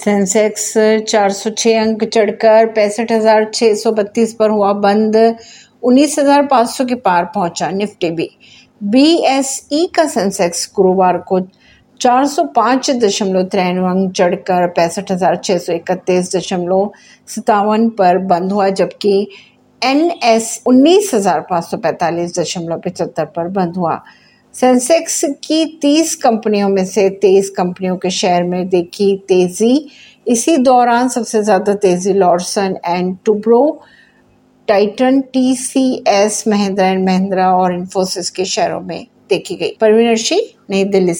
Sensex 406 अंक चढ़कर पैंसठ हज़ार छह सौ बत्तीस पर हुआ बंद। उन्नीस हज़ार पाँच सौ के पार पहुँचा निफ्टी भी। बीएसई का सेंसेक्स गुरुवार को चार सौ पाँच दशमलव तिरानवे अंक चढ़कर पैंसठ हज़ार छह सौ इकतीस दशमलव सत्तावन पर बंद हुआ, जबकि एन एस उन्नीस हज़ार पाँच सौ पैंतालीस दशमलव पचहत्तर पर बंद हुआ। सेंसेक्स की तीस कंपनियों में से तेईस कंपनियों के शेयर में देखी तेज़ी। इसी दौरान सबसे ज़्यादा तेज़ी Larsen and Toubro, Titan T C S Mahindra and Mahindra और इन्फोसिस के शेयरों में देखी गई। परवीन ऋषि नई दिल्ली